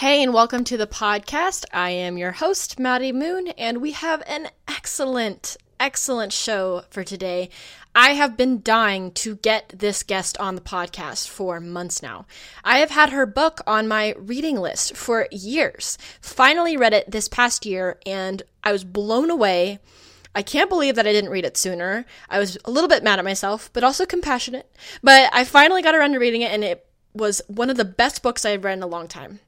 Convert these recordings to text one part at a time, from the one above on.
Hey, and welcome to the podcast. I am your host, Maddie Moon, and we have an excellent, excellent show for today. I have been dying to get this guest on the podcast for months now. I have had her book on my reading list for years. Finally read it this past year, and I was blown away. I can't believe that I didn't read it sooner. I was a little bit mad at myself, but also compassionate. But I finally got around to reading it, and it was one of the best books I've read in a long time.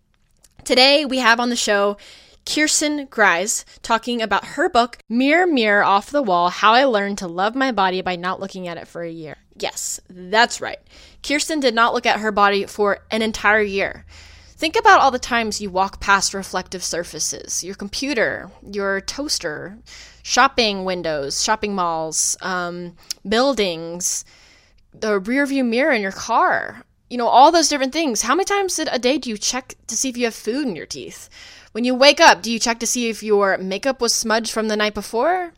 Today, we have on the show Kjerstin Gruys talking about her book, Mirror, Mirror Off the Wall How I Learned to Love My Body by Not Looking at It for a Year. Yes, that's right. Kjerstin did not look at her body for an entire year. Think about all the times you walk past reflective surfaces your computer, your toaster, shopping windows, shopping malls, um, buildings, the rearview mirror in your car you know, all those different things. How many times a day do you check to see if you have food in your teeth? When you wake up, do you check to see if your makeup was smudged from the night before?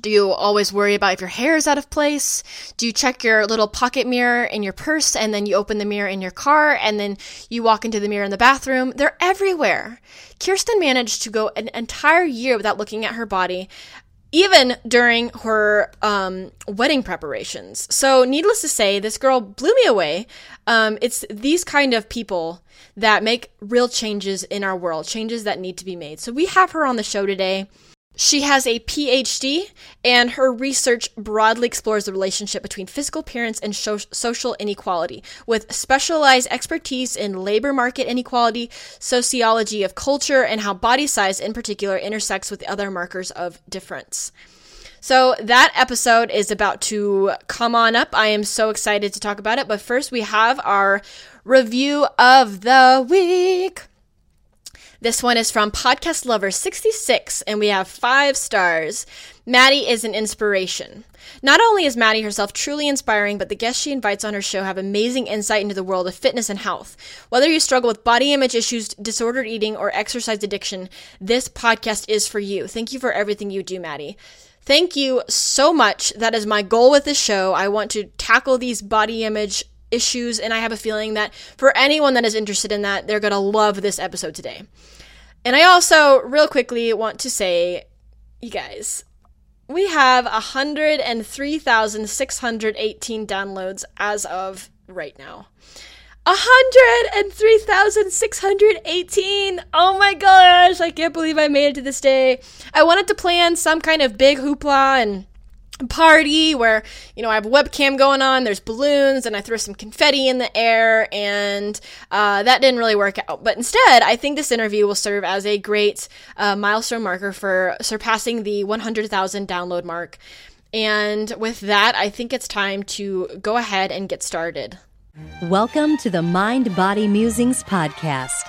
Do you always worry about if your hair is out of place? Do you check your little pocket mirror in your purse and then you open the mirror in your car and then you walk into the mirror in the bathroom? They're everywhere. Kjerstin managed to go an entire year without looking at her body even during her um, wedding preparations. So, needless to say, this girl blew me away. Um, it's these kind of people that make real changes in our world, changes that need to be made. So, we have her on the show today. She has a PhD, and her research broadly explores the relationship between physical appearance and so- social inequality, with specialized expertise in labor market inequality, sociology of culture, and how body size in particular intersects with other markers of difference. So that episode is about to come on up. I am so excited to talk about it. But first, we have our review of the week. This one is from Podcast Lover 66, and we have five stars. Maddie is an inspiration. Not only is Maddie herself truly inspiring, but the guests she invites on her show have amazing insight into the world of fitness and health. Whether you struggle with body image issues, disordered eating, or exercise addiction, this podcast is for you. Thank you for everything you do, Maddie. Thank you so much. That is my goal with this show. I want to tackle these body image issues, and I have a feeling that for anyone that is interested in that, they're going to love this episode today. And I also, real quickly, want to say, you guys, we have 103,618 downloads as of right now. 103,618! Oh my gosh, I can't believe I made it to this day. I wanted to plan some kind of big hoopla and party where you know I have a webcam going on. There's balloons, and I throw some confetti in the air, and uh, that didn't really work out. But instead, I think this interview will serve as a great uh, milestone marker for surpassing the 100,000 download mark. And with that, I think it's time to go ahead and get started. Welcome to the Mind Body Musings podcast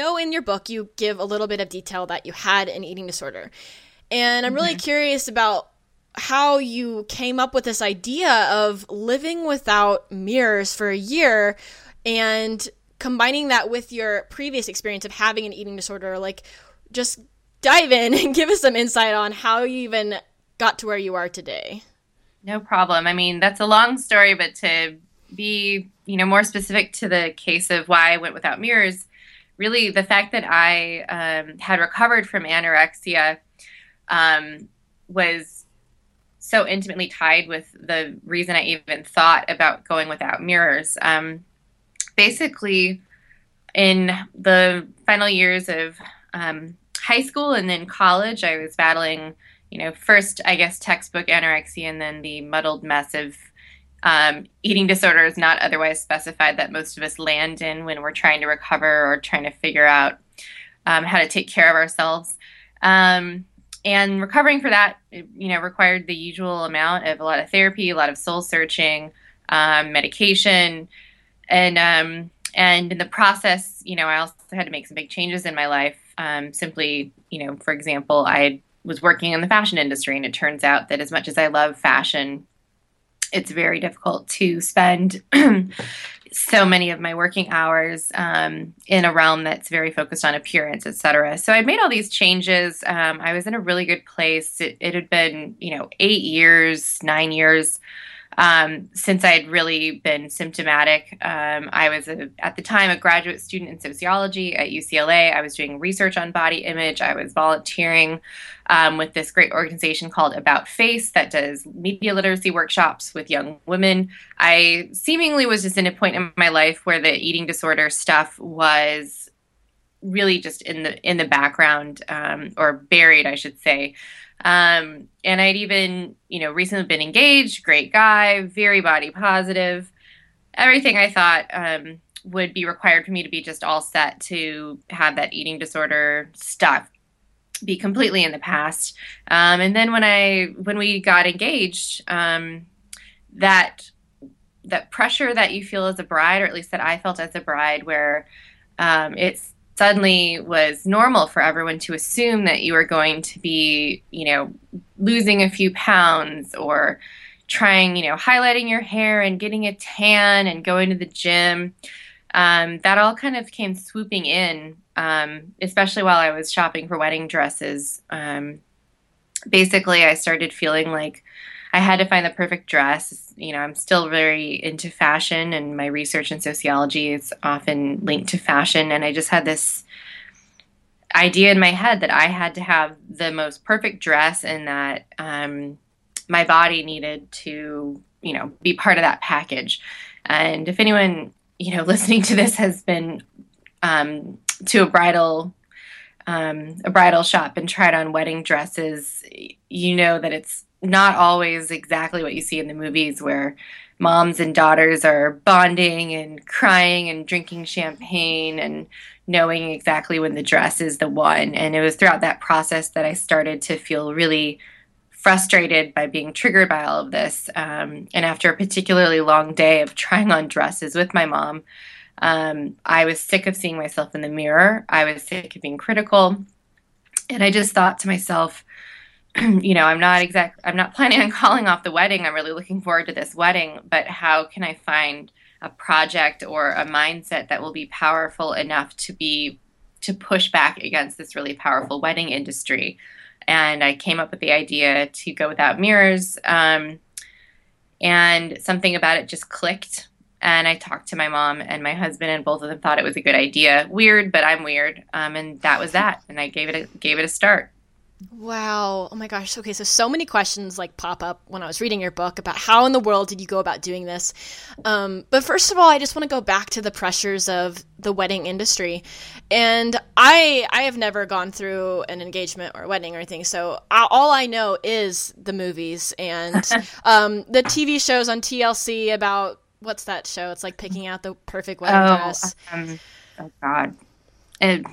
Know in your book you give a little bit of detail that you had an eating disorder. And I'm really mm-hmm. curious about how you came up with this idea of living without mirrors for a year and combining that with your previous experience of having an eating disorder. Like, just dive in and give us some insight on how you even got to where you are today. No problem. I mean, that's a long story, but to be, you know, more specific to the case of why I went without mirrors, really the fact that I um, had recovered from anorexia um, was so intimately tied with the reason I even thought about going without mirrors. Um, basically, in the final years of um, high school and then college, I was battling, you know, first, I guess, textbook anorexia and then the muddled mess of um, eating disorders not otherwise specified that most of us land in when we're trying to recover or trying to figure out um, how to take care of ourselves. Um, and recovering for that, you know, required the usual amount of a lot of therapy, a lot of soul searching, um, medication, and um, and in the process, you know, I also had to make some big changes in my life. Um, simply, you know, for example, I was working in the fashion industry, and it turns out that as much as I love fashion, it's very difficult to spend so many of my working hours um, in a realm that's very focused on appearance, et cetera. So I'd made all these changes. Um, I was in a really good place. It, it, had been, you know, eight years, nine years um, since I had really been symptomatic. Um, I was a, at the time a graduate student in sociology at UCLA. I was doing research on body image. I was volunteering um, with this great organization called About Face that does media literacy workshops with young women. I seemingly was just in a point in my life where the eating disorder stuff was really just in the in the background um, or buried, I should say. Um, and I'd even, you know, recently been engaged, great guy, very body positive. Everything I thought um, would be required for me to be just all set to have that eating disorder stuff be completely in the past. Um, and then when I when we got engaged, um, that that pressure that you feel as a bride, or at least that I felt as a bride, where um, it's suddenly was normal for everyone to assume that you were going to be, you know, losing a few pounds or trying, you know, highlighting your hair and getting a tan and going to the gym. Um, that all kind of came swooping in, um, especially while I was shopping for wedding dresses. Um, basically, I started feeling like I had to find the perfect dress. You know, I'm still very into fashion, and my research in sociology is often linked to fashion. And I just had this idea in my head that I had to have the most perfect dress, and that um, my body needed to, you know, be part of that package. And if anyone, you know, listening to this has been um, to a bridal um, a bridal shop and tried on wedding dresses, you know that it's not always exactly what you see in the movies where moms and daughters are bonding and crying and drinking champagne and knowing exactly when the dress is the one. And it was throughout that process that I started to feel really frustrated by being triggered by all of this. Um, and after a particularly long day of trying on dresses with my mom, um, I was sick of seeing myself in the mirror. I was sick of being critical. And I just thought to myself, you know, I'm not exact I'm not planning on calling off the wedding. I'm really looking forward to this wedding, but how can I find a project or a mindset that will be powerful enough to be to push back against this really powerful wedding industry? And I came up with the idea to go without mirrors. Um, and something about it just clicked. And I talked to my mom and my husband, and both of them thought it was a good idea. Weird, but I'm weird. Um, and that was that. And I gave it a, gave it a start. Wow. Oh my gosh. Okay, so so many questions like pop up when I was reading your book about how in the world did you go about doing this. Um, but first of all, I just want to go back to the pressures of the wedding industry, and I I have never gone through an engagement or wedding or anything, so I, all I know is the movies and um, the TV shows on TLC about what's that show? It's like picking out the perfect wedding oh, dress. Um, oh God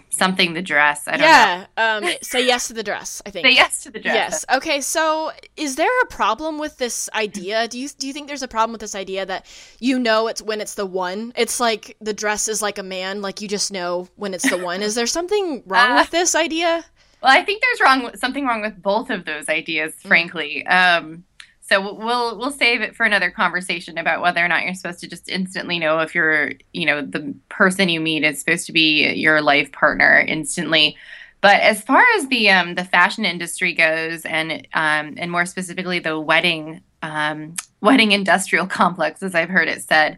something the dress. I don't yeah, know. um, say yes to the dress. I think. Say yes to the dress. Yes. Okay. So, is there a problem with this idea? Do you do you think there's a problem with this idea that you know it's when it's the one? It's like the dress is like a man. Like you just know when it's the one. is there something wrong uh, with this idea? Well, I think there's wrong something wrong with both of those ideas. Mm. Frankly. Um, so we'll we'll save it for another conversation about whether or not you're supposed to just instantly know if you're you know the person you meet is supposed to be your life partner instantly but as far as the um, the fashion industry goes and um, and more specifically the wedding um, wedding industrial complex, as I've heard it said.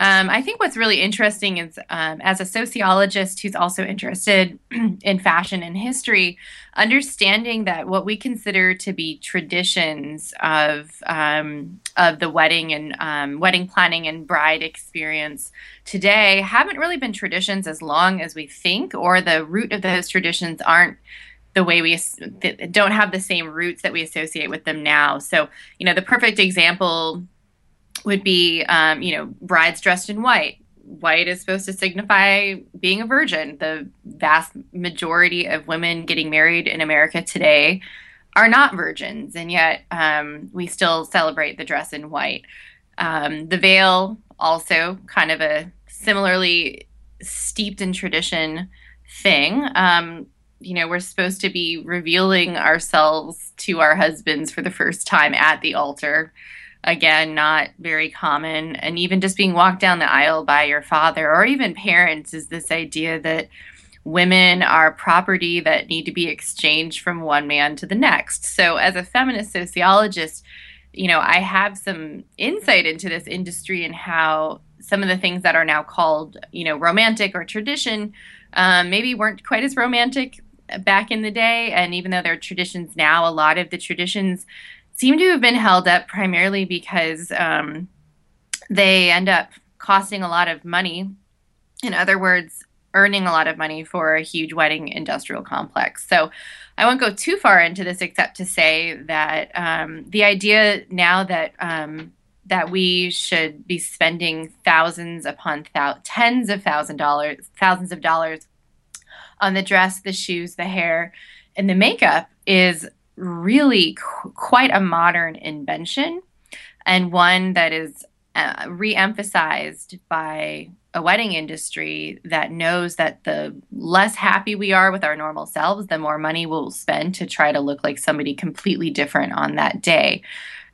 Um, I think what's really interesting is, um, as a sociologist who's also interested in fashion and history, understanding that what we consider to be traditions of um, of the wedding and um, wedding planning and bride experience today haven't really been traditions as long as we think, or the root of those traditions aren't the way we don't have the same roots that we associate with them now. So, you know, the perfect example would be, um, you know, brides dressed in white. White is supposed to signify being a virgin. The vast majority of women getting married in America today are not virgins, and yet um, we still celebrate the dress in white. Um, the veil, also kind of a similarly steeped in tradition thing. Um, you know, we're supposed to be revealing ourselves to our husbands for the first time at the altar again not very common. And even just being walked down the aisle by your father or even parents is this idea that women are property that need to be exchanged from one man to the next. So as a feminist sociologist you know i have some insight into this industry and how some of the things that are now called you know romantic or tradition um, maybe weren't quite as romantic back in the day. And even though they're traditions now a lot of the traditions seem to have been held up primarily because um, they end up costing a lot of money. In other words, earning a lot of money for a huge wedding industrial complex. So I won't go too far into this except to say that um, the idea now that um, that we should be spending thousands upon thou- tens of thousand dollars, thousands of dollars on the dress, the shoes, the hair, and the makeup is really qu- quite a modern invention and one that is uh, re-emphasized by a wedding industry that knows that the less happy we are with our normal selves, the more money we'll spend to try to look like somebody completely different on that day.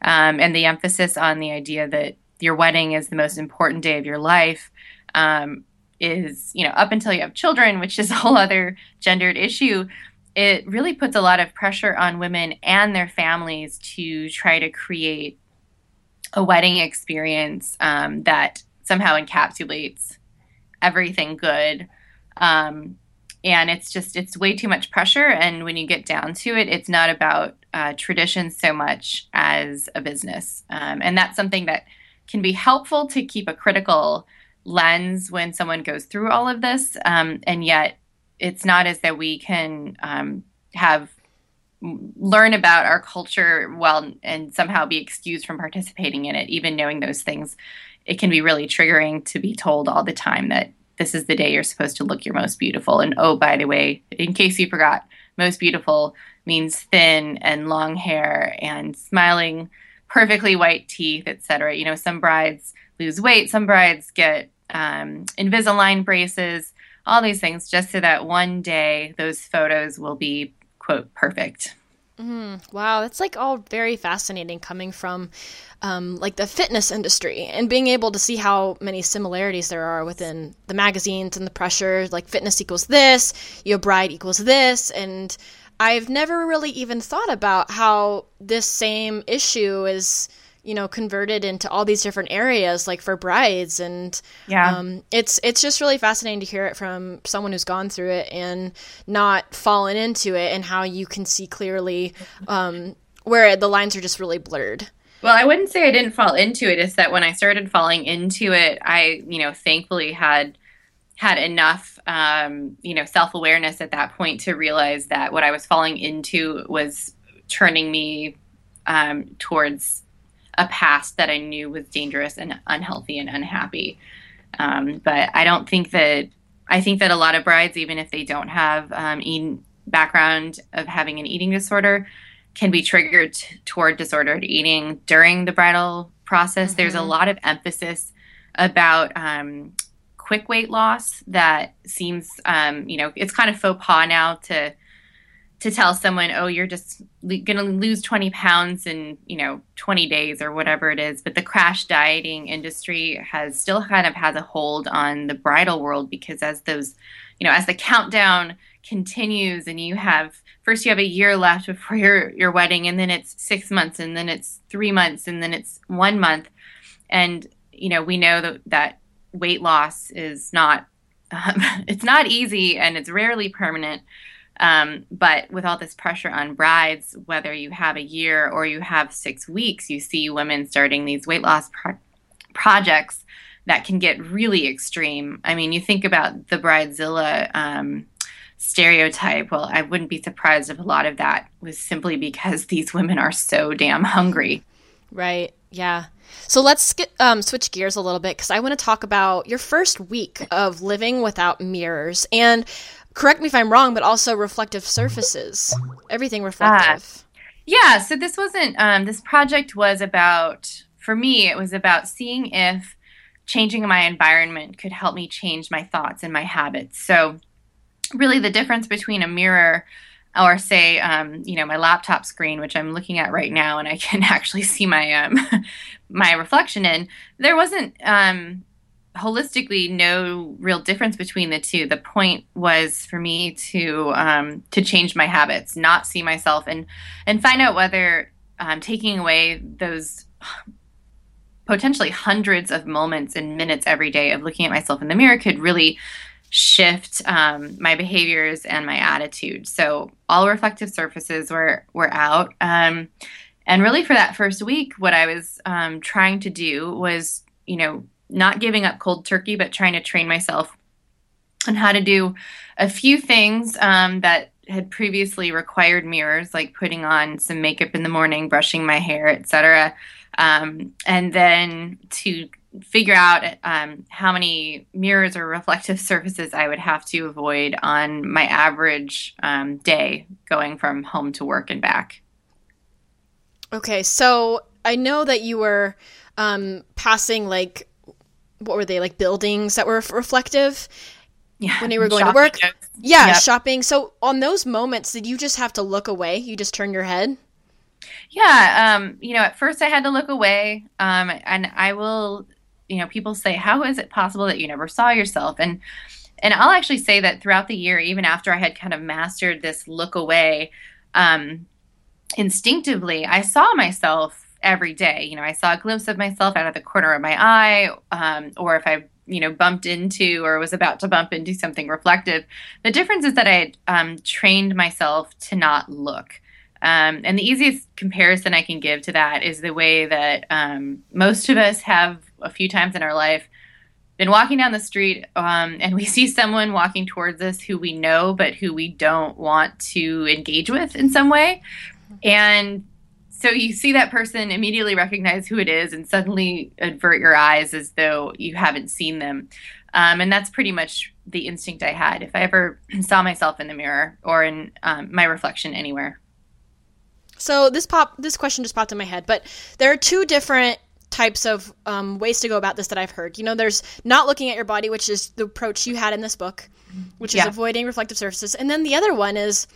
Um, and the emphasis on the idea that your wedding is the most important day of your life um, is, you know, up until you have children, which is a whole other gendered issue it really puts a lot of pressure on women and their families to try to create a wedding experience um, that somehow encapsulates everything good. Um, and it's just, it's way too much pressure. And when you get down to it, it's not about uh, tradition so much as a business. Um, and that's something that can be helpful to keep a critical lens when someone goes through all of this. Um, and yet, it's not as that we can um, have learn about our culture well and somehow be excused from participating in it even knowing those things. It can be really triggering to be told all the time that this is the day you're supposed to look your most beautiful. And oh by the way in case you forgot most beautiful means thin and long hair and smiling perfectly white teeth etc you know some brides lose weight some brides get um, invisalign braces all these things just so that one day those photos will be quote perfect. Mm, wow that's like all very fascinating coming from um, like the fitness industry and being able to see how many similarities there are within the magazines and the pressure like fitness equals this your bride equals this and i've never really even thought about how this same issue is you know converted into all these different areas like for brides. And yeah. um, it's it's just really fascinating to hear it from someone who's gone through it and not fallen into it and how you can see clearly um, where the lines are just really blurred. Well, I wouldn't say I didn't fall into it. It's that when I started falling into it, I, you know, thankfully had had enough, um, you know, self awareness at that point to realize that what I was falling into was turning me um, towards a past that I knew was dangerous and unhealthy and unhappy. Um, but I don't think that I think that a lot of brides, even if they don't have um, eating background of having an eating disorder, can be triggered t- toward disordered eating during the bridal process. Mm-hmm. There's a mm-hmm. lot of emphasis about um, quick weight loss that seems, um, you know, it's kind of faux pas now to to tell someone, oh, you're just going to lose 20 pounds in, you know, 20 days or whatever it is. But the crash dieting industry has still kind of has a hold on the bridal world because as those, you know, as the countdown continues and you have first you have a year left before your your wedding and then it's 6 months and then it's 3 months and then it's 1 month and you know we know that that weight loss is not um, it's not easy and it's rarely permanent um, but with all this pressure on brides, whether you have a year or you have six weeks, you see women starting these weight loss pro- projects that can get really extreme. I mean, you think about the bridezilla um, stereotype. Well, I wouldn't be surprised if a lot of that was simply because these women are so damn hungry. Right. Yeah. So let's get, um, switch gears a little bit because I want to talk about your first week of living without mirrors. And correct me if I'm wrong, but also reflective surfaces. Everything reflective. Uh, yeah. So this wasn't, um, this project was about, for me, it was about seeing if changing my environment could help me change my thoughts and my habits. So, really, the difference between a mirror or say um, you know my laptop screen which i'm looking at right now and i can actually see my um, my reflection in there wasn't um, holistically no real difference between the two. The point was for me to um, to change my habits, not see myself, and and find out whether um, taking away those potentially hundreds of moments and minutes every day of looking at myself in the mirror could really shift um, my behaviors and my attitude. So all reflective surfaces were were out. Um, and really, for that first week, what I was um, trying to do was, you know, not giving up cold turkey, but trying to train myself on how to do a few things um, that had previously required mirrors, like putting on some makeup in the morning, brushing my hair, etc. Um, and then to figure out um, how many mirrors or reflective surfaces I would have to avoid on my average um, day going from home to work and back. Okay, so I know that you were um, passing like what were they like buildings that were reflective? Yeah, when you were going to work? yeah yep. shopping. So on those moments did you just have to look away? You just turn your head? Yeah um you know at first i had to look away um and i will you know people say how is it possible that you never saw yourself? And and i'll actually say that throughout the year even after i had kind of mastered this look away um instinctively i saw myself every day. You know, I saw a glimpse of myself out of the corner of my eye, um, or if I, you know, bumped into or was about to bump into something reflective. The difference is that I had um, trained myself to not look. Um, and the easiest comparison I can give to that is the way that um, most of us have a few times in our life been walking down the street um, and we see someone walking towards us who we know but who we don't want to engage with in some way. And so you see that person immediately recognize who it is and suddenly avert your eyes as though you haven't seen them. Um, and that's pretty much the instinct i had. If i ever saw myself in the mirror or in um, my reflection anywhere. So this pop this question just popped in my head but there are two different types of um, ways to go about this that i've heard. You know there's not looking at your body which is the approach you had in this book which is yeah. avoiding reflective surfaces. And then the other one is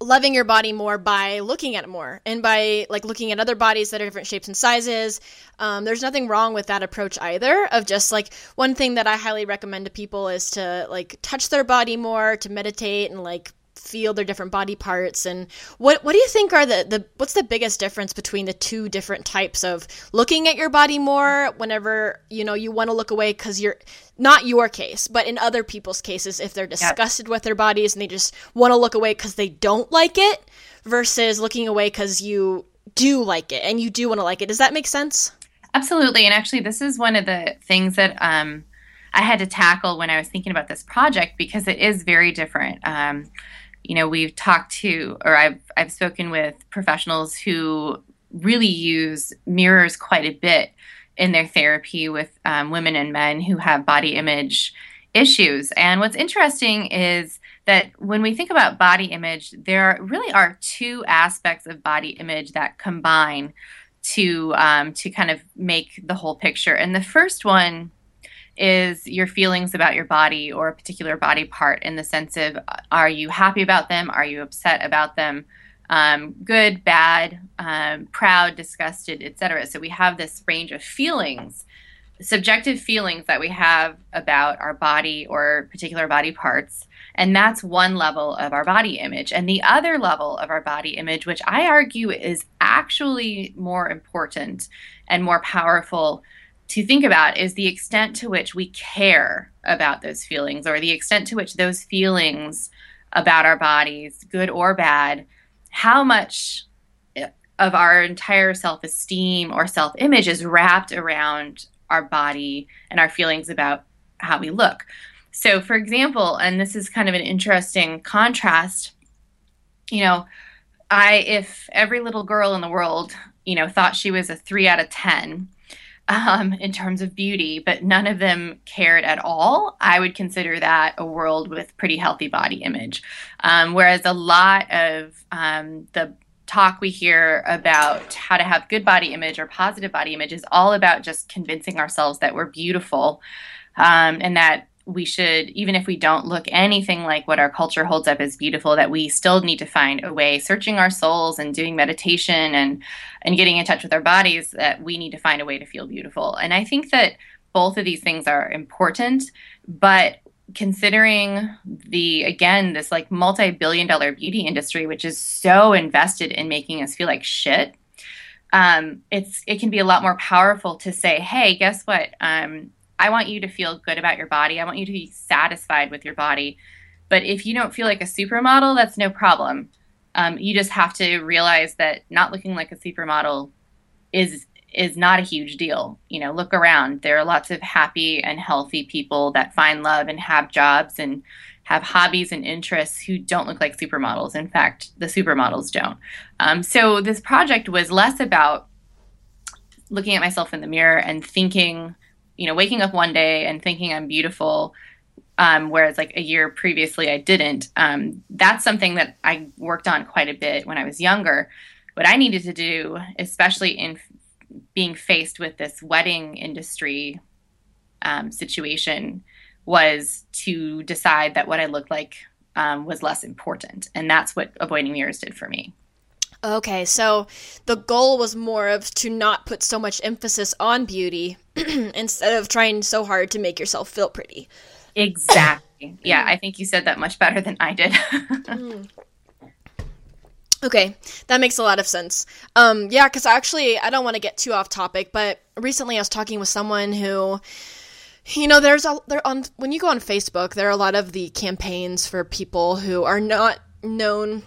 loving your body more by looking at it more and by like looking at other bodies that are different shapes and sizes. Um, there's nothing wrong with that approach either of just like one thing that i highly recommend to people is to like touch their body more to meditate and like feel their different body parts and what what do you think are the the what's the biggest difference between the two different types of looking at your body more whenever you know you want to look away cuz you're not your case but in other people's cases if they're disgusted with their bodies and they just want to look away cuz they don't like it versus looking away cuz you do like it and you do want to like it. Does that make sense? Absolutely and actually this is one of the things that um I had to tackle when I was thinking about this project because it is very different. Um, you know, we've talked to, or I've I've spoken with professionals who really use mirrors quite a bit in their therapy with um, women and men who have body image issues. And what's interesting is that when we think about body image, there really are two aspects of body image that combine to um, to kind of make the whole picture. And the first one is your feelings about your body or a particular body part in the sense of are you happy about them? Are you upset about them? Um, good, bad, um, proud, disgusted, etc. So we have this range of feelings, subjective feelings that we have about our body or particular body parts. And that's one level of our body image. And the other level of our body image, which I argue is actually more important and more powerful to think about, is the extent to which we care about those feelings or the extent to which those feelings about our bodies, good or bad, how much of our entire self esteem or self image is wrapped around our body and our feelings about how we look. So, for example, and this is kind of an interesting contrast, you know, I if every little girl in the world, you know, thought she was a three out of ten um, in terms of beauty, but none of them cared at all, I would consider that a world with pretty healthy body image. Um, whereas a lot of um, the talk we hear about how to have good body image or positive body image is all about just convincing ourselves that we're beautiful um, and that we should, even if we don't look anything like what our culture holds up as beautiful, that we still need to find a way, searching our souls and doing meditation and and getting in touch with our bodies, that we need to find a way to feel beautiful. And I think that both of these things are important, but considering the again this like multi-billion dollar beauty industry which is so invested in making us feel like shit um, it's it can be a lot more powerful to say hey guess what um, I want you to feel good about your body. I want you to be satisfied with your body. But if you don't feel like a supermodel, that's no problem. Um, you just have to realize that not looking like a supermodel is is not a huge deal. You know, look around. There are lots of happy and healthy people that find love and have jobs and have hobbies and interests who don't look like supermodels. In fact, the supermodels don't. Um, so this project was less about looking at myself in the mirror and thinking you know, waking up one day and thinking I'm beautiful, um, whereas like a year previously I didn't. Um, that's something that I worked on quite a bit when I was younger. What I needed to do, especially in being faced with this wedding industry um, situation, was to decide that what I looked like um, was less important, and that's what avoiding mirrors did for me. Okay, so the goal was more of to not put so much emphasis on beauty instead of trying so hard to make yourself feel pretty. Exactly. yeah, I think you said that much better than I did. mm. Okay, that makes a lot of sense. Um, yeah, because actually, I don't want to get too off topic, but recently I was talking with someone who, you know, there's a there on when you go on Facebook, there are a lot of the campaigns for people who are not known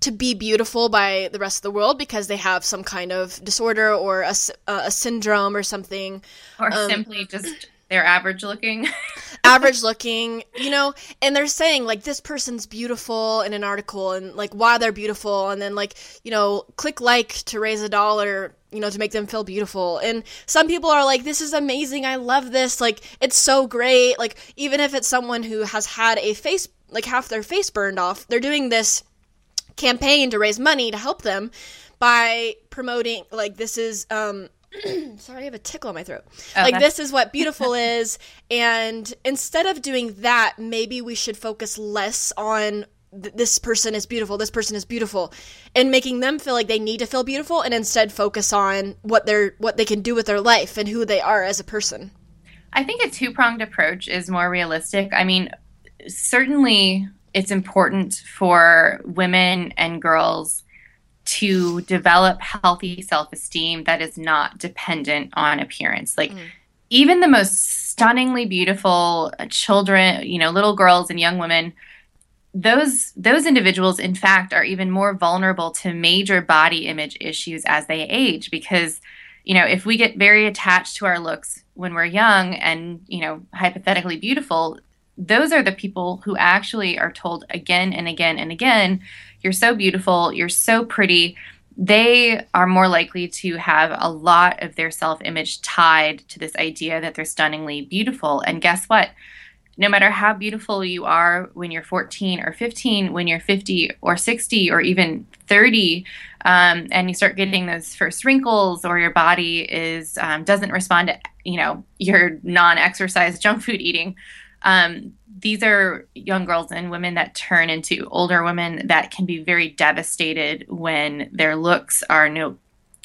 to be beautiful by the rest of the world because they have some kind of disorder or a, a syndrome or something. Or um, simply just they're average looking. average looking, you know, and they're saying like this person's beautiful in an article and like why they're beautiful and then like, you know, click like to raise a dollar, you know, to make them feel beautiful. And some people are like this is amazing. I love this. Like it's so great. Like even if it's someone who has had a face like half their face burned off, they're doing this campaign to raise money to help them by promoting like this is um sorry, I have a tickle in my throat. Okay. Like this is what beautiful is, and instead of doing that, maybe we should focus less on th- this person is beautiful, this person is beautiful, and making them feel like they need to feel beautiful, and instead focus on what they're what they can do with their life and who they are as a person. I think a two pronged approach is more realistic. I mean, certainly it's important for women and girls to develop healthy self-esteem that is not dependent on appearance like mm. even the most stunningly beautiful children you know little girls and young women those those individuals in fact are even more vulnerable to major body image issues as they age because you know if we get very attached to our looks when we're young and you know hypothetically beautiful those are the people who actually are told again and again and again, you're so beautiful, you're so pretty. They are more likely to have a lot of their self image tied to this idea that they're stunningly beautiful. And guess what? No matter how beautiful you are when you're 14 or 15, when you're 50 or 60 or even 30, um, and you start getting those first wrinkles, or your body is um, doesn't respond to you know your non-exercise junk food eating, um, these are young girls and women that turn into older women that can be very devastated when their looks are no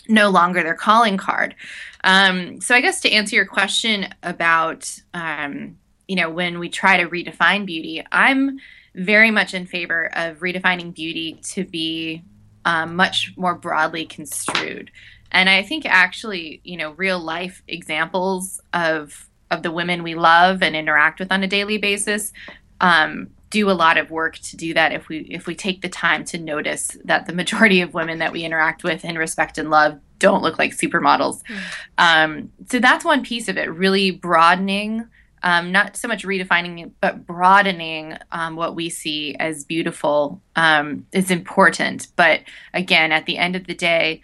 no longer their calling card. Um, so I guess to answer your question about um, you know when we try to redefine beauty, I'm very much in favor of redefining beauty to be um, much more broadly construed. And I think actually, you know, real life examples of of the women we love and interact with on a daily basis um, do a lot of work to do that if we if we take the time to notice that the majority of women that we interact with and respect and love don't look like supermodels. Mm. Um, so that's one piece of it, really broadening, um, not so much redefining, but broadening um, what we see as beautiful um, is important. But again, at the end of the day,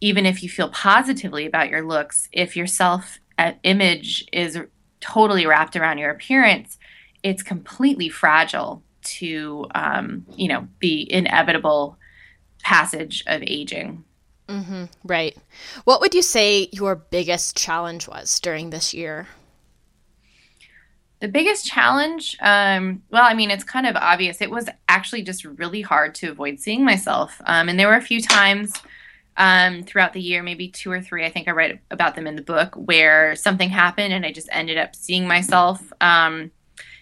even if you feel positively about your looks, if your self uh, image is totally wrapped around your appearance, it's completely fragile to um, you know the inevitable passage of aging. Mm-hmm, right. What would you say your biggest challenge was during this year? The biggest challenge, um, well, I mean, it's kind of obvious. It was actually just really hard to avoid seeing myself. Um, and there were a few times um, throughout the year, maybe two or three, I think I write about them in the book, where something happened and I just ended up seeing myself. Um,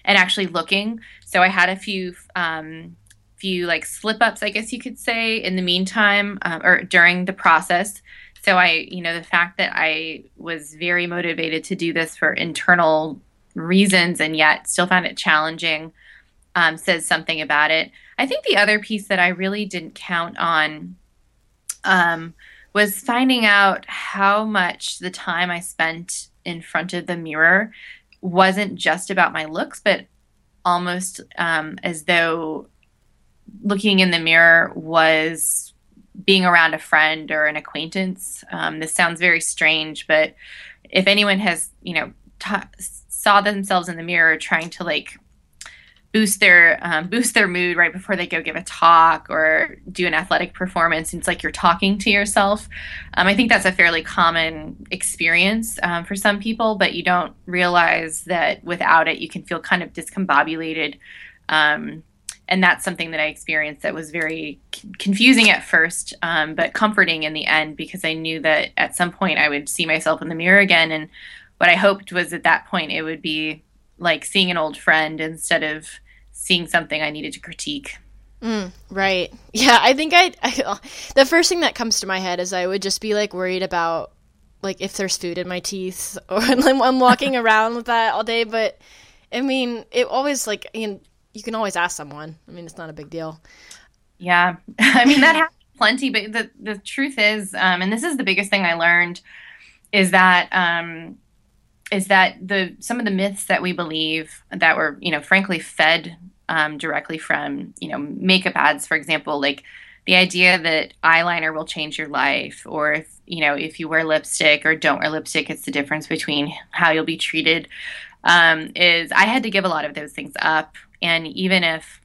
and actually looking. So I had a few um, few like slip ups, I guess you could say, in the meantime um, or during the process. So I, you know, the fact that I was very motivated to do this for internal reasons and yet still found it challenging um, says something about it. I think the other piece that I really didn't count on um, was finding out how much the time I spent in front of the mirror wasn't just about my looks, but almost um, as though looking in the mirror was being around a friend or an acquaintance. Um, this sounds very strange, but if anyone has, you know, t- saw themselves in the mirror trying to like boost their um, boost their mood right before they go give a talk or do an athletic performance. It's like you're talking to yourself. Um, I think that's a fairly common experience um, for some people, but you don't realize that without it, you can feel kind of discombobulated. Um, and that's something that I experienced that was very c- confusing at first, um, but comforting in the end because I knew that at some point I would see myself in the mirror again. And what I hoped was at that point it would be like seeing an old friend instead of seeing something I needed to critique. Mm, right. Yeah, I think I, I the first thing that comes to my head is I would just be like worried about like if there's food in my teeth or I'm walking around with that all day. But I mean, it always like you, know, you can always ask someone. I mean, it's not a big deal. Yeah, I mean that happens plenty. But the the truth is, um, and this is the biggest thing I learned, is that um, is that the some of the myths that we believe that were you know frankly fed um, directly from you know makeup ads, for example, like the idea that eyeliner will change your life, or if you know if you wear lipstick or don't wear lipstick, it's the difference between how you'll be treated. Um, is I had to give a lot of those things up, and even if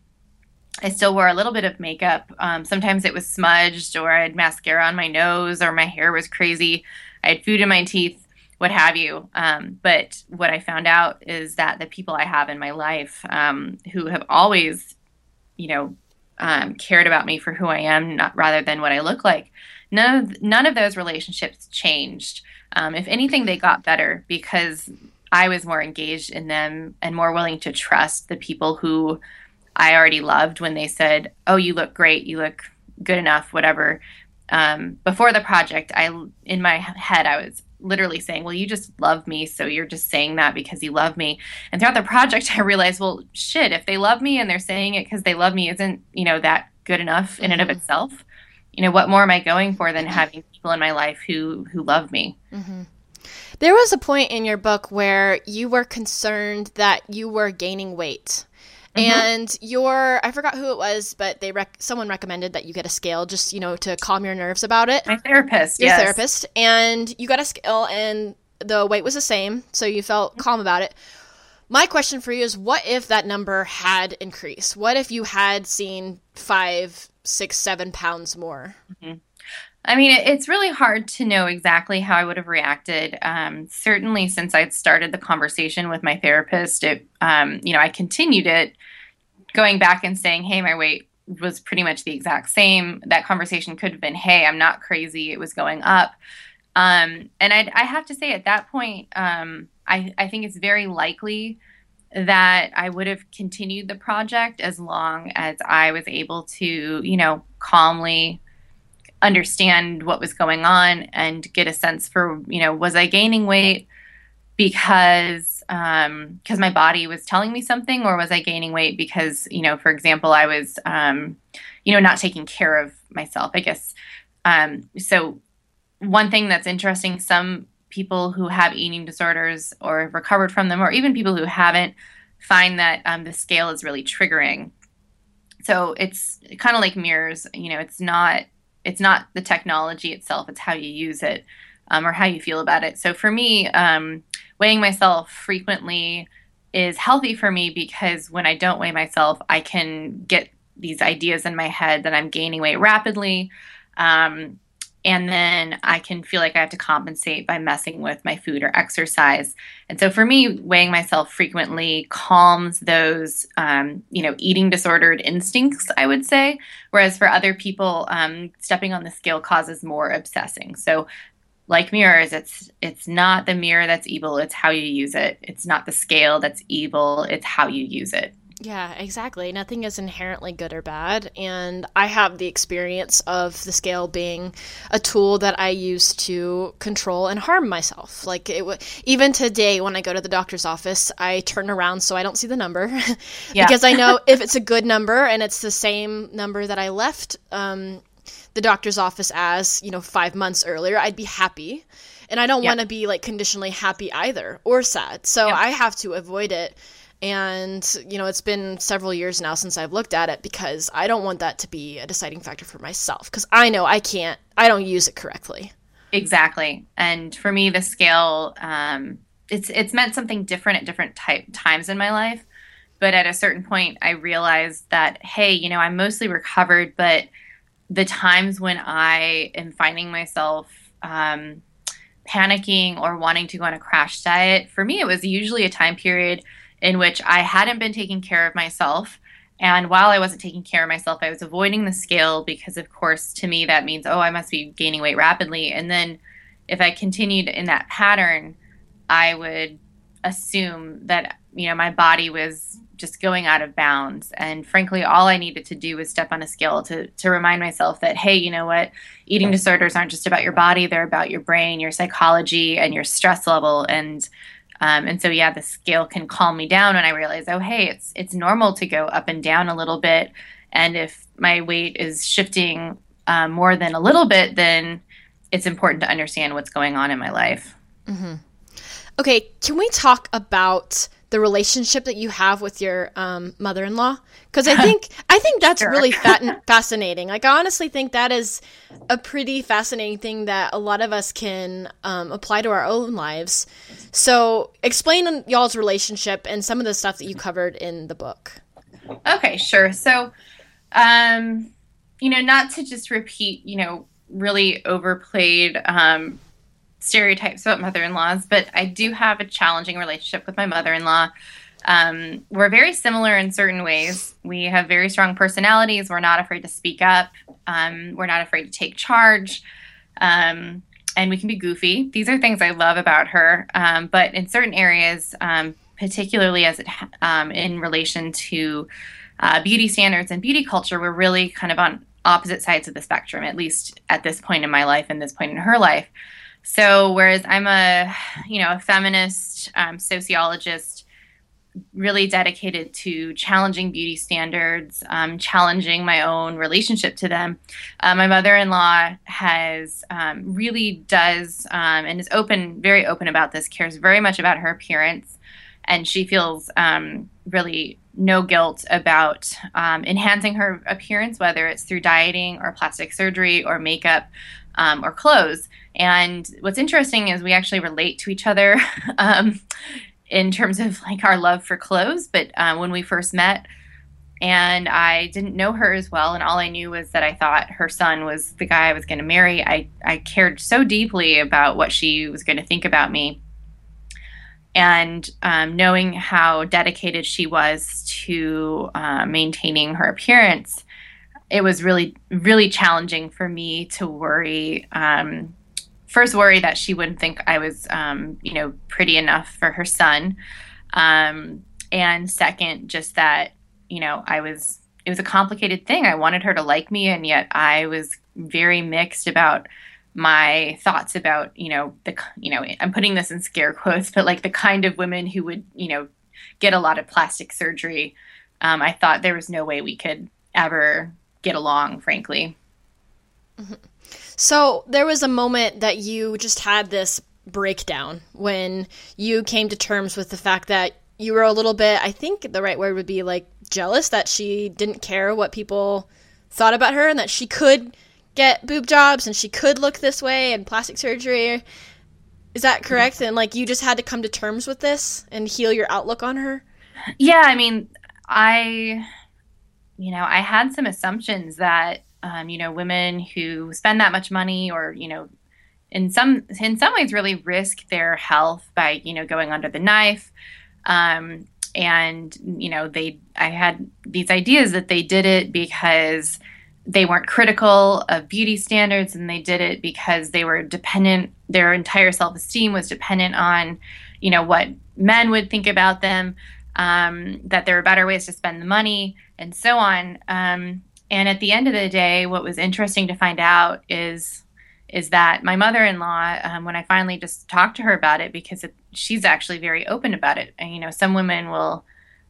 I still wore a little bit of makeup, um, sometimes it was smudged, or I had mascara on my nose, or my hair was crazy. I had food in my teeth what have you. Um, but what I found out is that the people I have in my life um, who have always, you know, um, cared about me for who I am, not rather than what I look like. None of none of those relationships changed. Um, if anything, they got better because I was more engaged in them and more willing to trust the people who I already loved when they said, "Oh, you look great. You look good enough. Whatever." Um, before the project, I in my head I was literally saying, Well, you just love me, so you're just saying that because you love me. And throughout the project, I realized, Well, shit, if they love me and they're saying it because they love me, isn't, you know, that good enough in mm-hmm. and of mm-hmm. itself? You know, what more am I going for than having people in my life who who love me? Mm-hmm. There was a point in your book where you were concerned that you were gaining weight. Mm-hmm. And your, I forgot who it was, but they rec- someone recommended that you get a scale just, you know, to calm your nerves about it. My therapist, Your yes. therapist. And you got a scale and the weight was the same, so you felt mm-hmm. calm about it. My question for you is what if that number had increased? What if you had seen five, six, seven pounds more? Mm-hmm. I mean, it's really hard to know exactly how I would have reacted. Um, certainly, since I'd started the conversation with my therapist, it, um, you know, I continued it, going back and saying, "Hey, my weight was pretty much the exact same." That conversation could have been, "Hey, I'm not crazy; it was going up." Um, and I'd, I have to say, at that point, um, I, I think it's very likely that I would have continued the project as long as I was able to, you know, calmly understand what was going on and get a sense for, you know, was I gaining weight because um because my body was telling me something or was I gaining weight because, you know, for example, I was um you know, not taking care of myself. I guess um so one thing that's interesting some people who have eating disorders or have recovered from them, or even people who haven't, find that um, the scale is really triggering. So it's kind of like mirrors. You know, it's not it's not the technology itself; it's how you use it um, or how you feel about it. So for me, um, weighing myself frequently is healthy for me because when I don't weigh myself, I can get these ideas in my head that I'm gaining weight rapidly. Um, and then I can feel like I have to compensate by messing with my food or exercise. And so for me, weighing myself frequently calms those, um, you know, eating disordered instincts, I would say. Whereas for other people, um, stepping on the scale causes more obsessing. So like mirrors, it's it's not the mirror that's evil; it's how you use it. It's not the scale that's evil; it's how you use it. Yeah, exactly. Nothing is inherently good or bad. And I have the experience of the scale being a tool that I use to control and harm myself. Like it w- even today when I go to the doctor's office, I turn around so I don't see the number yeah. because I know if it's a good number and it's the same number that I left um, the doctor's office as, you know, five months earlier, I'd be happy. And I don't yeah. want to be like conditionally happy either or sad. So yeah. I have to avoid it and, you know, it's been several years now since I've looked at it because I don't want that to be a deciding factor for myself because I know I can't, I don't use it correctly. Exactly. And for me, the scale, um, it's, it's meant something different at different type, times in my life. But at a certain point, I realized that, hey, you know, I'm mostly recovered, but the times when I am finding myself, um, panicking or wanting to go on a crash diet, for me, it was usually a time period in which I hadn't been taking care of myself. And while I wasn't taking care of myself, I was avoiding the scale because, of course, to me, that means, oh, I must be gaining weight rapidly. And then if I continued in that pattern, I would assume that, you know, my body was just going out of bounds. And frankly, all I needed to do was step on a scale to, to remind myself that, hey, you know what? Eating disorders aren't just about your body, they're about your brain, your psychology, and your stress level. And um, and so yeah, the scale can calm me down when I realize, oh hey, it's it's normal to go up and down a little bit. And if my weight is shifting um, more than a little bit, then it's important to understand what's going on in my life. Mm-hmm. Okay, can we talk about the relationship that you have with your um, mother-in-law? Because i think i think that's sure. really fat- fascinating. Like i honestly think that is a pretty fascinating thing that a lot of us can um, apply to our own lives. So explain y'all's relationship and some of the stuff that you covered in the book. Okay sure. So um you know not to just repeat you know really overplayed um stereotypes about mother-in-laws, but I do have a challenging relationship with my mother-in-law. Um, we're very similar in certain ways. We have very strong personalities. We're not afraid to speak up. Um, we're not afraid to take charge. Um, and we can be goofy. These are things I love about her. Um, but in certain areas, um, particularly as it um, in relation to uh, beauty standards and beauty culture, we're really kind of on opposite sides of the spectrum. At least at this point in my life and this point in her life. So whereas I'm a, you know, a feminist um, sociologist, really dedicated to challenging beauty standards, um, challenging my own relationship to them. Uh, my mother-in-law has um, really does um, and is open, very open about this. Cares very much about her appearance, and she feels um, really no guilt about um, enhancing her appearance, whether it's through dieting or plastic surgery or makeup or clothes. And what's interesting is we actually relate to each other um, in terms of like our love for clothes. But uh, when we first met, and I didn't know her as well, and all I knew was that I thought her son was the guy I was going to marry. I, I cared so deeply about what she was going to think about me. And um, knowing how dedicated she was to uh, maintaining her appearance, it was really, really challenging for me to worry um, first worry that she wouldn't think I was, um, you know, pretty enough for her son. Um, and second, just that you know I was it was a complicated thing. I wanted her to like me, and yet I was very mixed about my thoughts about you know the you know I'm putting this in scare quotes, but like the kind of women who would you know get a lot of plastic surgery. Um, I thought there was no way we could ever get along, frankly. Mm-hmm. So there was a moment that you just had this breakdown when you came to terms with the fact that you were a little bit, I think the right word would be like jealous that she didn't care what people thought about her and that she could get boob jobs and she could look this way and plastic surgery. Is that correct? And like you just had to come to terms with this and heal your outlook on her? Yeah, I mean, I you know, I had some assumptions that um, you know, women who spend that much money or, you know, in some in some ways really risk their health by, you know, going under the knife. Um, and you know, they I had these ideas that they did it because they weren't critical of beauty standards and they did it because they were dependent their entire self-esteem was dependent on you know what men would think about them um, that there were better ways to spend the money and so on um, and at the end of the day, what was interesting to find out is is that my mother-in-law, um, when I finally just talked to her about it, because it, she's actually very open about it. And, you know, some women will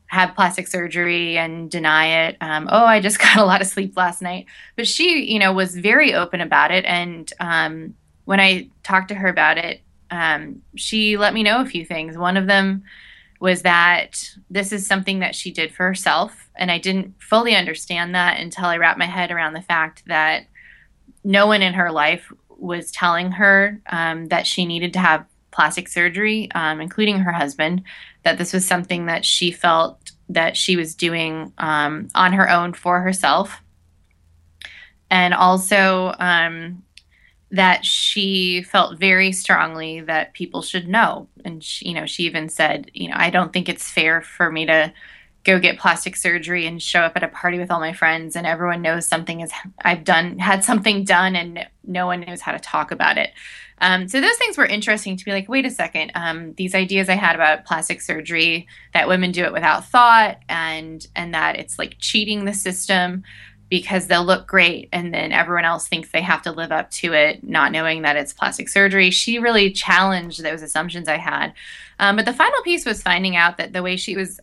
have plastic surgery and deny it. Um, oh, I just got a lot of sleep last night. But she, you know, was very open about it. And um, when I talked to her about it, um, she let me know a few things. One of them was that this is something that she did for herself. And I didn't fully understand that until I wrapped my head around the fact that no one in her life was telling her um, that she needed to have plastic surgery, um, including her husband, that this was something that she felt that she was doing um, on her own for herself. And also, um, that she felt very strongly that people should know. And she, you know, she even said, you know, I don't think it's fair for me to go get plastic surgery and show up at a party with all my friends and everyone knows something is I've done had something done and no one knows how to talk about it. Um, so those things were interesting to be like, wait a second, um, these ideas I had about plastic surgery that women do it without thought and and that it's like cheating the system because they'll look great and then everyone else thinks they have to live up to it not knowing that it's plastic surgery. She really challenged those assumptions i had. Um, but the final piece was finding out that the way she was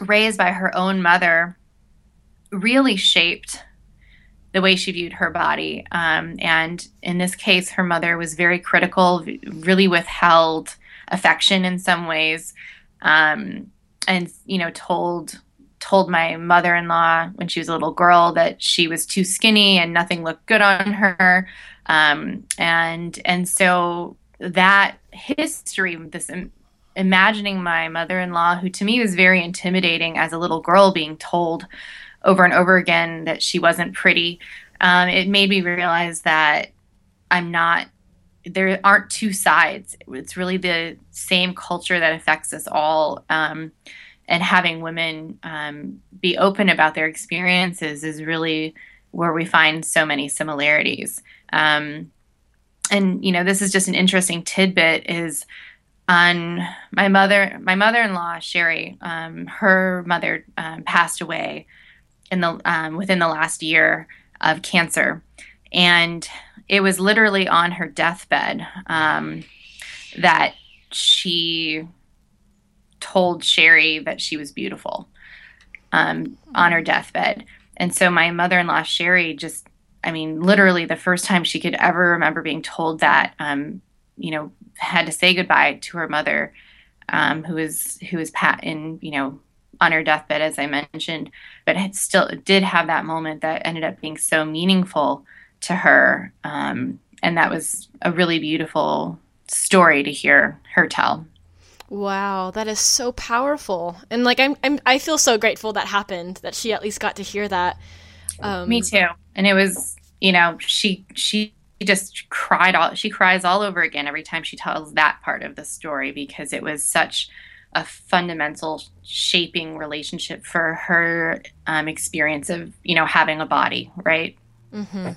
raised by her own mother really shaped the way she viewed her body. Um, and in this case her mother was very critical really withheld affection in some ways um, and you know told told my mother-in-law when she was a little girl that she was too skinny and nothing looked good on her. Um, and and so that history this Im- imagining my mother-in-law who to me was very intimidating as a little girl being told over and over again that she wasn't pretty um, it made me realize that i'm not there aren't two sides. It's really the same culture that affects us all. Um, and having women um, be open about their experiences is really where we find so many similarities. Um, and you know, this is just an interesting tidbit. Is on my mother, my mother-in-law Sherry, um, her mother um, passed away in the um, within the last year of cancer, and it was literally on her deathbed um, that she told Sherry that she was beautiful um, on her deathbed. And so my mother in law, Sherry, just, I mean, literally the first time she could ever remember being told that, um, you know, had to say goodbye to her mother, um, who was, who was pat in, you know, on her deathbed, as I mentioned, but it still did have that moment that ended up being so meaningful to her. Um, and that was a really beautiful story to hear her tell. Wow, that is so powerful. And like I'm, I'm I feel so grateful that happened that she at least got to hear that. Um, Me too. And it was, you know, she she just cried all she cries all over again every time she tells that part of the story because it was such a fundamental shaping relationship for her um, experience of you know having a body right mm-hmm.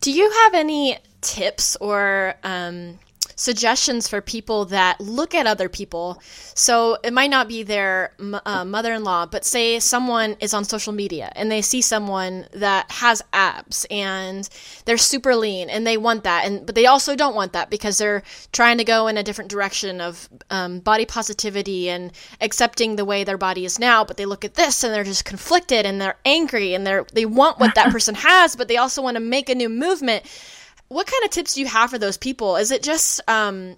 do you have any tips or um, suggestions for people that look at other people. So it might not be their uh, mother in law, but say someone is on social media and they see someone that has abs and they're super lean and they want that, and but they also don't want that because they're trying to go in a different direction of um, body positivity and accepting the way their body is now. But they look at this and they're just conflicted and they're angry and they're they want what that person has, but they also want to make a new movement what kind of tips do you have for those people? Is it just um,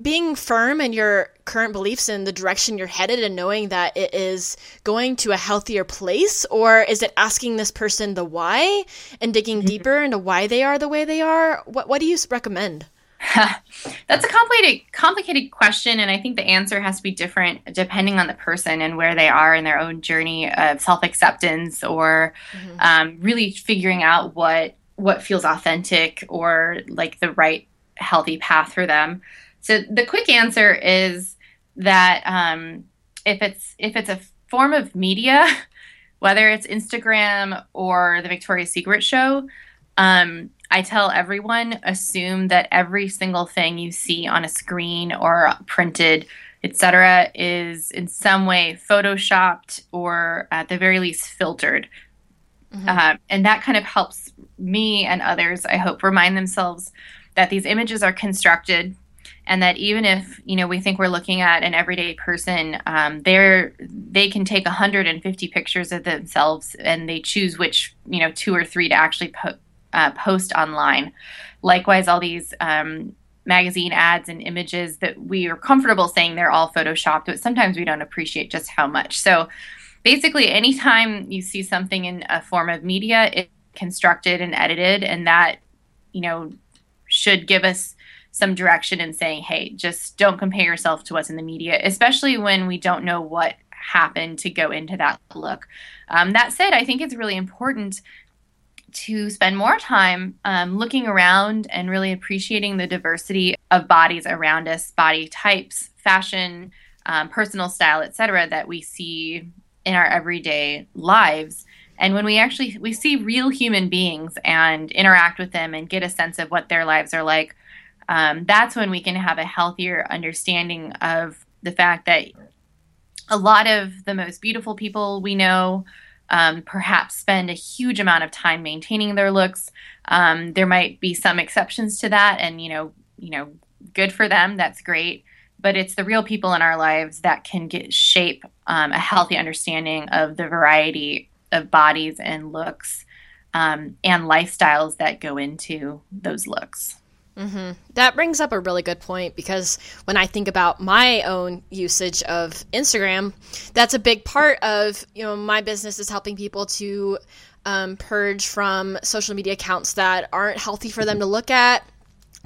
being firm in your current beliefs and the direction you're headed and knowing that it is going to a healthier place? Or is it asking this person the why and digging mm-hmm. deeper into why they are the way they are? What, what do you recommend? That's a complicated complicated question and I think the answer has to be different depending on the person and where they are in their own journey of self-acceptance or mm-hmm. um, really figuring out what what feels authentic or like the right healthy path for them. So the quick answer is that um, if it's if it's a form of media, whether it's Instagram or the Victoria's Secret show, um, I tell everyone assume that every single thing you see on a screen or printed, etc., is in some way photoshopped or at the very least filtered. Mm-hmm. Uh, and that kind of helps me and others, I hope, remind themselves that these images are constructed and that even if you know we think we're looking at an everyday person um, they're they can take 150 pictures of themselves and they choose which you know two or three to actually po- uh, post online. Likewise all these um, magazine ads and images that we are comfortable saying they're all photoshopped but sometimes we don't appreciate just how much. So basically anytime you see something in a form of media it's constructed and edited and that you know should give us some direction in saying hey just don't compare yourself to what's in the media especially when we don't know what happened to go into that look. Um, that said i think it's really important to spend more time um, looking around and really appreciating the diversity of bodies around us body types fashion um, personal style etc that we see in our everyday lives and when we actually we see real human beings and interact with them and get a sense of what their lives are like um, that's when we can have a healthier understanding of the fact that a lot of the most beautiful people we know um, perhaps spend a huge amount of time maintaining their looks. Um, there might be some exceptions to that and you know you know good for them that's great. But it's the real people in our lives that can get shape um, a healthy understanding of the variety of bodies and looks um, and lifestyles that go into those looks. Mm-hmm. That brings up a really good point because when I think about my own usage of Instagram, that's a big part of you know my business is helping people to um, purge from social media accounts that aren't healthy for them to look at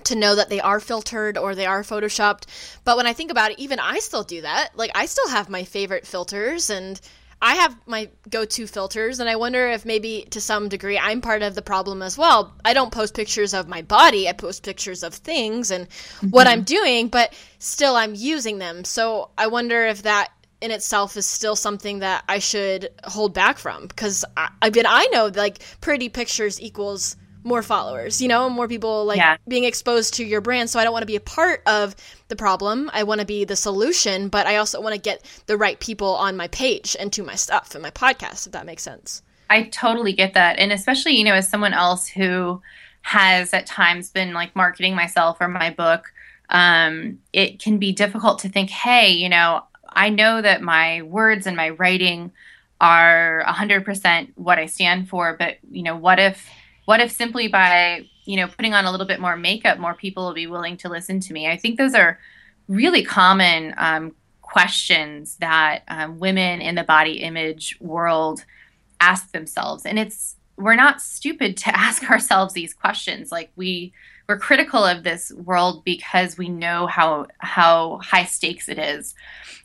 to know that they are filtered or they are photoshopped. But when I think about it, even I still do that. Like I still have my favorite filters and I have my go-to filters and I wonder if maybe to some degree I'm part of the problem as well. I don't post pictures of my body, I post pictures of things and mm-hmm. what I'm doing, but still I'm using them. So I wonder if that in itself is still something that I should hold back from because I, I mean I know like pretty pictures equals more followers, you know, more people like yeah. being exposed to your brand. So I don't want to be a part of the problem. I want to be the solution, but I also want to get the right people on my page and to my stuff and my podcast, if that makes sense. I totally get that. And especially, you know, as someone else who has at times been like marketing myself or my book, um, it can be difficult to think, hey, you know, I know that my words and my writing are 100% what I stand for, but, you know, what if what if simply by you know putting on a little bit more makeup more people will be willing to listen to me? I think those are really common um, questions that um, women in the body image world ask themselves. And it's we're not stupid to ask ourselves these questions. Like we we're critical of this world because we know how how high stakes it is.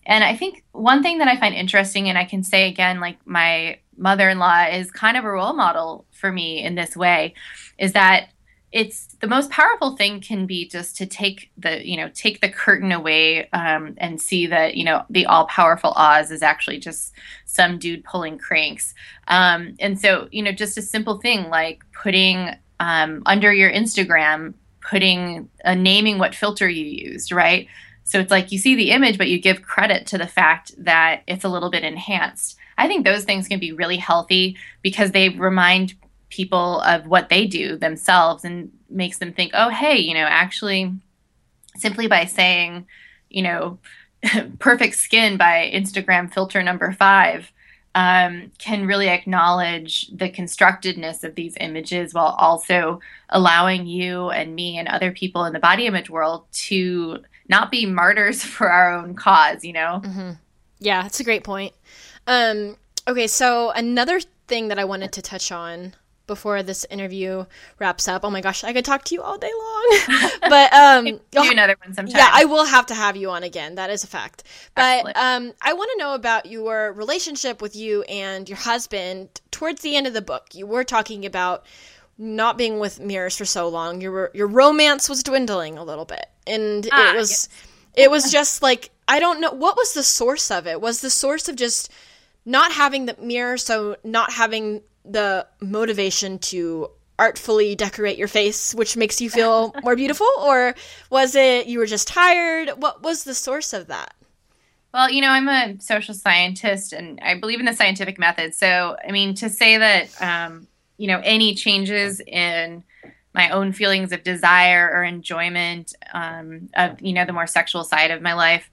And i think one thing that i find interesting and i can say again like my mother-in-law is kind of a role model for me in this way is that it's the most powerful thing can be just to take the you know take the curtain away um, and see that you know the all powerful Oz is actually just some dude pulling cranks um, and so you know just a simple thing like putting um, under your Instagram putting uh, naming what filter you used, right? So it's like you see the image, but you give credit to the fact that it's a little bit enhanced. I think those things can be really healthy because they remind people of what they do themselves and makes them think, oh, hey, you know, actually, simply by saying, you know, perfect skin by Instagram filter number five um, can really acknowledge the constructedness of these images while also allowing you and me and other people in the body image world to not be martyrs for our own cause, you know? Mm-hmm. Yeah, that's a great point. Um, okay, so another thing that I wanted to touch on before this interview wraps up. Oh my gosh, I could talk to you all day long. but um do another one sometime. Yeah, I will have to have you on again. That is a fact. But um I want to know about your relationship with you and your husband towards the end of the book. You were talking about not being with mirrors for so long. Your your romance was dwindling a little bit. And ah, it was yes. it was just like I don't know what was the source of it? Was the source of just not having the mirror so not having the motivation to artfully decorate your face, which makes you feel more beautiful? Or was it you were just tired? What was the source of that? Well, you know, I'm a social scientist and I believe in the scientific method. So, I mean, to say that, um, you know, any changes in my own feelings of desire or enjoyment um, of, you know, the more sexual side of my life,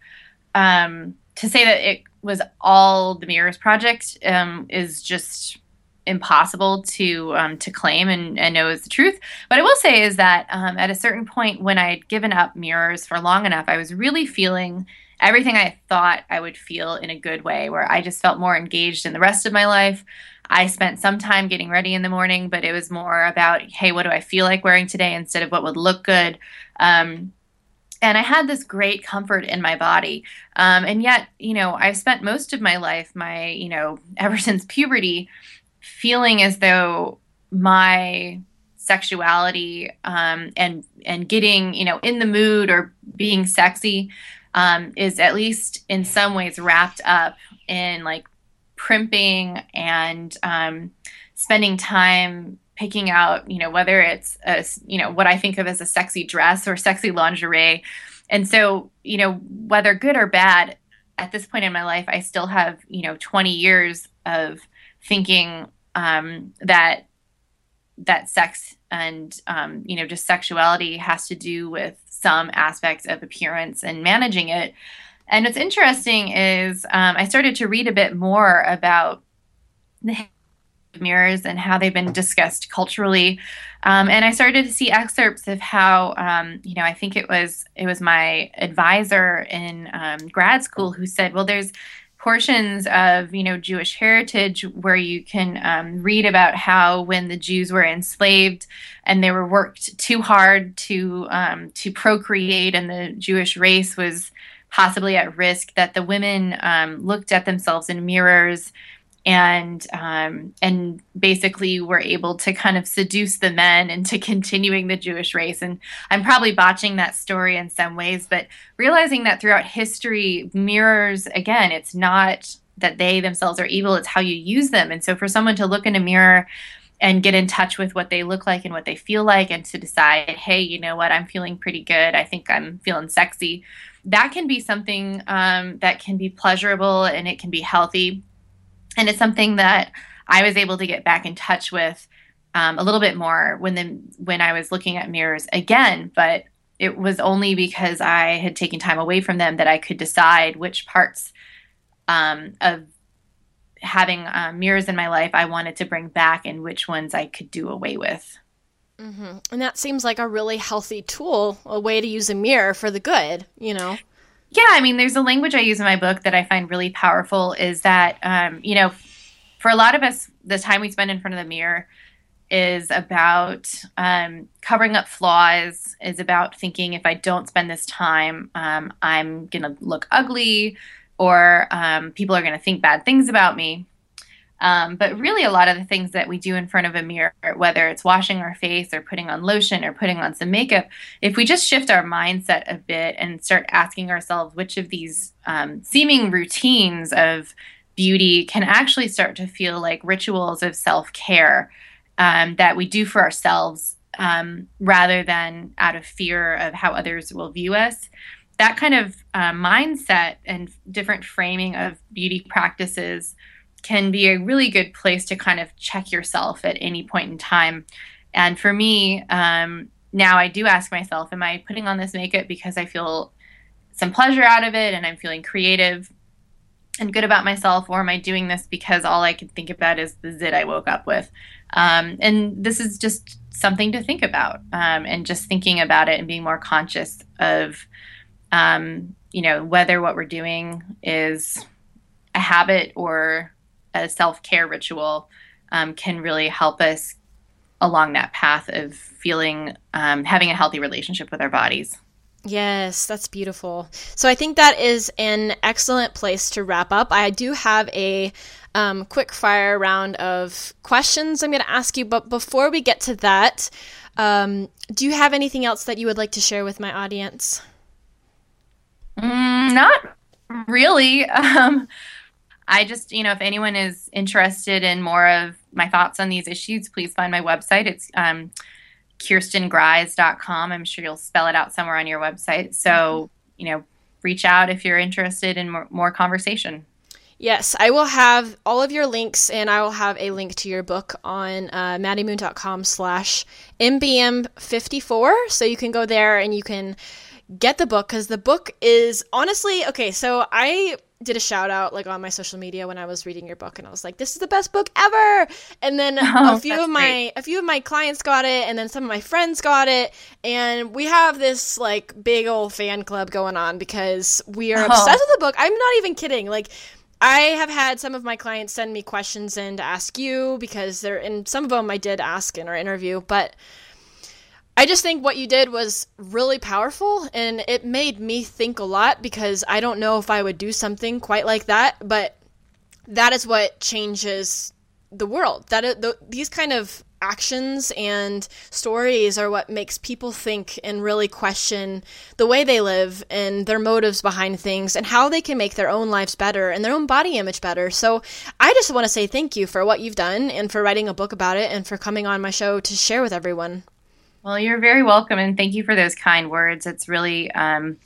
um, to say that it was all the Mirrors Project um, is just impossible to um, to claim and, and know is the truth. But I will say is that um, at a certain point when I had given up mirrors for long enough, I was really feeling everything I thought I would feel in a good way, where I just felt more engaged in the rest of my life. I spent some time getting ready in the morning, but it was more about, hey, what do I feel like wearing today instead of what would look good. Um, and I had this great comfort in my body. Um, and yet, you know, I've spent most of my life, my, you know, ever since puberty, feeling as though my sexuality um, and and getting you know in the mood or being sexy um, is at least in some ways wrapped up in like primping and um, spending time picking out you know whether it's a, you know what I think of as a sexy dress or sexy lingerie, and so you know whether good or bad at this point in my life I still have you know 20 years of thinking um, that that sex and um, you know just sexuality has to do with some aspects of appearance and managing it. And what's interesting is um, I started to read a bit more about the mirrors and how they've been discussed culturally. Um, and I started to see excerpts of how, um, you know, I think it was it was my advisor in um, grad school who said, well, there's portions of you know Jewish heritage where you can um, read about how when the Jews were enslaved and they were worked too hard to um, to procreate and the Jewish race was possibly at risk that the women um, looked at themselves in mirrors and um, and basically were able to kind of seduce the men into continuing the Jewish race. And I'm probably botching that story in some ways, but realizing that throughout history, mirrors again, it's not that they themselves are evil; it's how you use them. And so, for someone to look in a mirror and get in touch with what they look like and what they feel like, and to decide, hey, you know what, I'm feeling pretty good. I think I'm feeling sexy. That can be something um, that can be pleasurable and it can be healthy and it's something that I was able to get back in touch with um, a little bit more when the when I was looking at mirrors again, but it was only because I had taken time away from them that I could decide which parts um, of having uh, mirrors in my life I wanted to bring back and which ones I could do away with. Mm-hmm. And that seems like a really healthy tool, a way to use a mirror for the good, you know? Yeah, I mean, there's a language I use in my book that I find really powerful is that, um, you know, for a lot of us, the time we spend in front of the mirror is about um, covering up flaws, is about thinking if I don't spend this time, um, I'm to look ugly or um, people are to think bad things about me. Um, but really, a lot of the things that we do in front of a mirror, whether it's washing our face or putting on lotion or putting on some makeup, if we just shift our mindset a bit and start asking ourselves which of these um, seeming routines of beauty can actually start to feel like rituals of self care um, that we do for ourselves um, rather than out of fear of how others will view us. That kind of uh, mindset and different framing of beauty practices can be a really good place to kind of check yourself at any point in time. And for me, um, now I do ask myself, am I putting on this makeup because I feel some pleasure out of it and I'm feeling creative and good about myself, or am I doing this because all I can think about is the zit I woke up with? Um, and this is just something to think about um, and just thinking about it and being more conscious of, um, you know, whether what we're doing is a habit or a self care ritual um, can really help us along that path of feeling um, having a healthy relationship with our bodies. Yes, that's beautiful. So I think that is an excellent place to wrap up. I do have a um, quick fire round of questions I'm going to ask you, but before we get to that, um, do you have anything else that you would like to share with my audience? Mm, not really. Um, I just, you know, if anyone is interested in more of my thoughts on these issues, please find my website. It's um, kjerstingruys.com. I'm sure you'll spell it out somewhere on your website. So, you know, reach out if you're interested in more, more conversation. Yes, I will have all of your links and I will have a link to your book on uh, maddiemoon.com slash MBM54. So you can go there and you can get the book because the book is honestly okay. So I did a shout out like on my social media when I was reading your book and I was like this is the best book ever and then oh, a few of my great. a few of my clients got it and then some of my friends got it and we have this like big old fan club going on because we are oh. obsessed with the book I'm not even kidding like I have had some of my clients send me questions in to ask you because they're and some of them I did ask in our interview but I just think what you did was really powerful and it made me think a lot because I don't know if I would do something quite like that, but that is what changes the world. That the, these kind of actions and stories are what makes people think and really question the way they live and their motives behind things and how they can make their own lives better and their own body image better. So I just want to say thank you for what you've done and for writing a book about it and for coming on my show to share with everyone. Well, you're very welcome, and thank you for those kind words. It's really, um,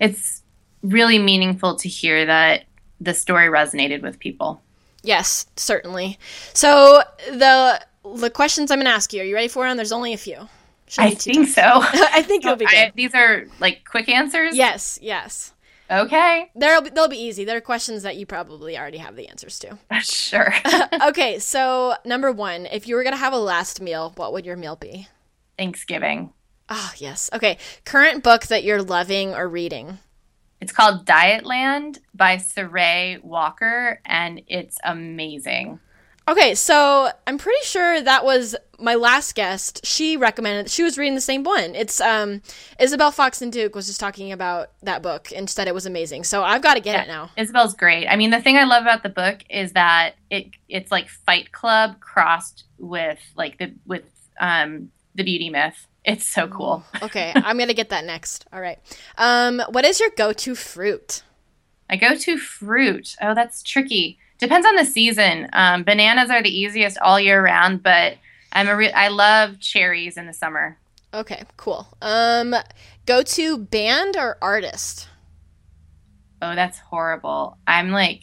it's really meaningful to hear that the story resonated with people. Yes, certainly. So the the questions I'm going to ask you, are you ready for them? There's only a few. I think so. I think you'll be good. I, these are like quick answers. Yes, yes. Okay. They'll be, they'll be easy. They're questions that you probably already have the answers to. Sure. okay, so number one, if you were gonna have a last meal, what would your meal be? Thanksgiving. Ah, oh, yes. Okay. Current book that you're loving or reading? It's called Dietland by Sarai Walker, and it's amazing. Okay, so I'm pretty sure that was my last guest. She recommended she was reading the same one. It's um Isabel Foxen Duke was just talking about that book and said it was amazing. So I've got to get yeah, it now. Isabel's great. I mean, the thing I love about the book is that it it's like Fight Club crossed with like the with um the beauty myth. It's so cool. okay, I'm gonna get that next. All right. Um, what is your go-to fruit? My go-to fruit. Oh, that's tricky. Depends on the season. Um, bananas are the easiest all year round, but I'm a re- I love cherries in the summer. Okay, cool. Um, go-to band or artist? Oh, that's horrible. I'm like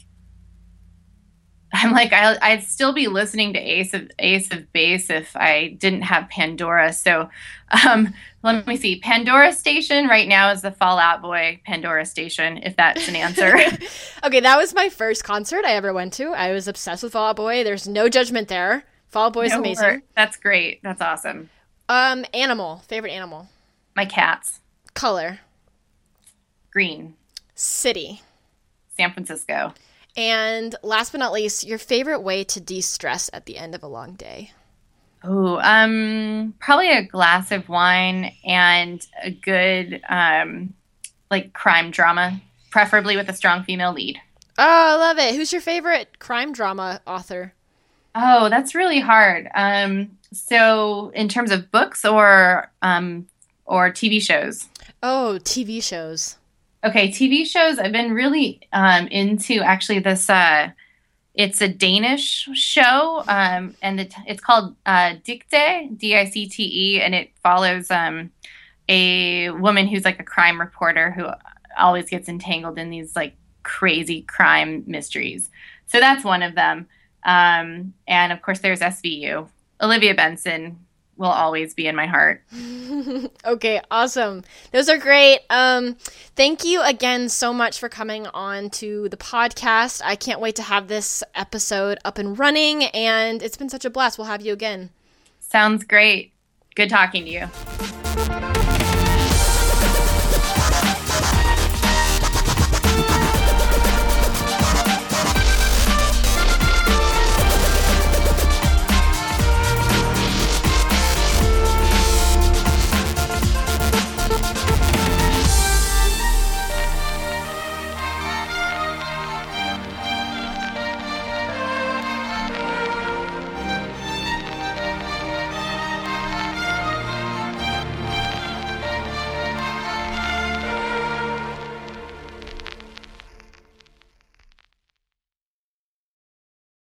I'm like I, would still be listening to Ace of Ace of Base if I didn't have Pandora. So um, let me see. Pandora Station right now is the Fall Out Boy Pandora Station. If that's an answer. okay, that was my first concert I ever went to. I was obsessed with Fall Out Boy. There's no judgment there. Fall Out Boy is no amazing. Word. That's great. That's awesome. Um, animal favorite animal. My cats. Color. Green. City. San Francisco. And last but not least, your favorite way to de stress at the end of a long day? Oh, um, probably a glass of wine and a good, um, like crime drama, preferably with a strong female lead. Oh, I love it. Who's your favorite crime drama author? Oh, that's really hard. Um, so in terms of books or um, or TV shows? Oh, TV shows. Okay, TV shows. I've been really um, into actually this uh, it's a Danish show, um, and it, it's called uh, Dicte, D I C T E, and it follows um, a woman who's like a crime reporter who always gets entangled in these like crazy crime mysteries. So that's one of them. Um, and of course, there's SVU. Olivia Benson will always be in my heart. okay, awesome. Those are great. Um, thank you again so much for coming on to the podcast. I can't wait to have this episode up and running, and it's been such a blast. We'll have you again. Sounds great. Good talking to you.